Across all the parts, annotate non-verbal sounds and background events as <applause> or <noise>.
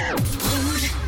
Rouge.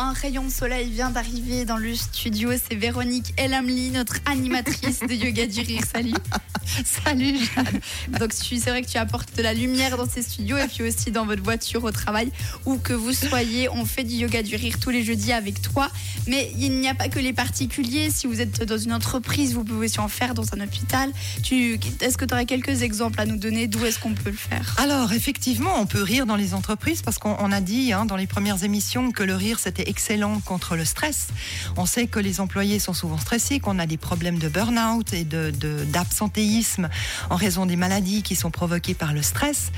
Un rayon de soleil vient d'arriver dans le studio. C'est Véronique Elamli, notre animatrice de Yoga du Rire. Salut. <laughs> Salut Jade. Donc c'est vrai que tu apportes de la lumière dans ces studios et puis aussi dans votre voiture au travail où que vous soyez. On fait du yoga du rire tous les jeudis avec toi. Mais il n'y a pas que les particuliers. Si vous êtes dans une entreprise, vous pouvez aussi en faire dans un hôpital. Tu, est-ce que tu aurais quelques exemples à nous donner D'où est-ce qu'on peut le faire? Alors effectivement, on peut rire dans les entreprises parce qu'on a dit hein, dans les premières émissions que le rire c'était excellent contre le stress. On sait que les employés sont souvent stressés, qu'on a des problèmes de burn-out et de, d'absentéisme en raison des maladies qui sont provoquées par le stress.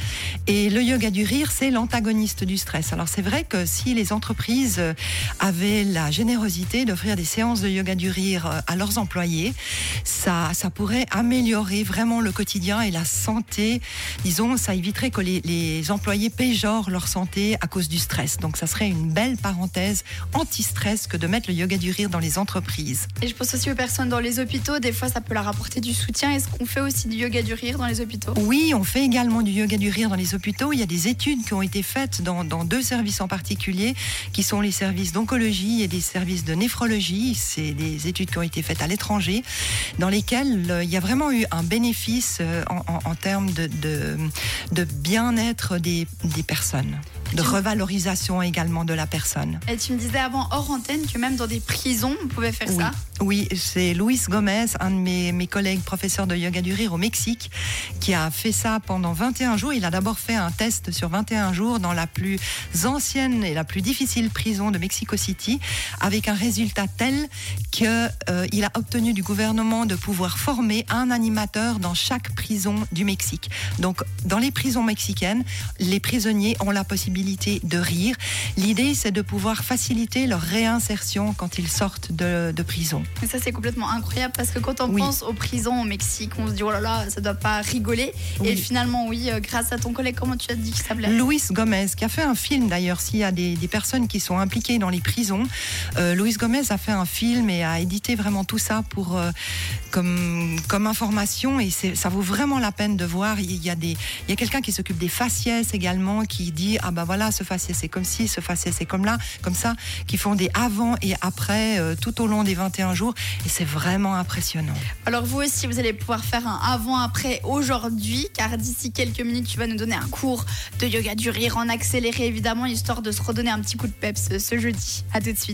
Et le yoga du rire, c'est l'antagoniste du stress. Alors c'est vrai que si les entreprises euh, avaient la générosité d'offrir des séances de yoga du rire euh, à leurs employés, ça, ça pourrait améliorer vraiment le quotidien et la santé. Disons, ça éviterait que les, les employés péjorent leur santé à cause du stress. Donc ça serait une belle parenthèse anti-stress que de mettre le yoga du rire dans les entreprises. Et je pense aussi aux personnes dans les hôpitaux, des fois ça peut leur apporter du soutien. Est-ce qu'on fait aussi du yoga du rire dans les hôpitaux? Oui, on fait également du yoga du rire dans les hôpitaux. Il y a des études qui ont été faites dans, deux services en particulier, qui sont les services d'oncologie et des services de néphrologie. C'est des études qui ont été faites à l'étranger, dans lesquelles euh, il y a vraiment eu un bénéfice euh, en, termes de, de, bien-être des, des personnes de revalorisation également de la personne. Et tu me disais avant hors antenne que même dans des prisons, on pouvait faire ça Oui, c'est Luis Gomez, un de mes, collègues professeurs de yoga du rire au Mexique, qui a fait ça pendant 21 jours. Il a d'abord fait un test sur 21 jours dans la plus ancienne et la plus difficile prison de Mexico City, avec un résultat tel qu'il euh, a obtenu du gouvernement de pouvoir former un animateur dans chaque prison du Mexique. Donc, dans les prisons mexicaines, les prisonniers ont la possibilité de rire. L'idée, c'est de pouvoir faciliter leur réinsertion quand ils sortent de, prison. Et ça, c'est complètement incroyable parce que quand on pense aux prisons au Mexique, on se dit, oh là là, ça doit pas rigoler. Et finalement, oui, euh, grâce à ton collègue, comment tu as dit qu'il s'appelait? Luis Gomez, qui a fait un film d'ailleurs. S'il y a des, personnes qui sont impliquées dans les prisons, euh, Luis Gomez a fait un film et a édité vraiment tout ça pour euh, comme comme information et ça vaut vraiment la peine de voir. Il y a des il y a quelqu'un qui s'occupe des faciès également, qui dit ah ben voilà ce faciès c'est comme ci, ce faciès c'est comme là, comme ça, qui font des avant et après tout au long des 21 jours et c'est vraiment impressionnant. Alors vous aussi vous allez pouvoir faire un avant après aujourd'hui, car d'ici quelques minutes, tu vas nous donner un cours de yoga du rire en accéléré, évidemment, histoire de se redonner un petit coup de peps ce jeudi. À tout de suite.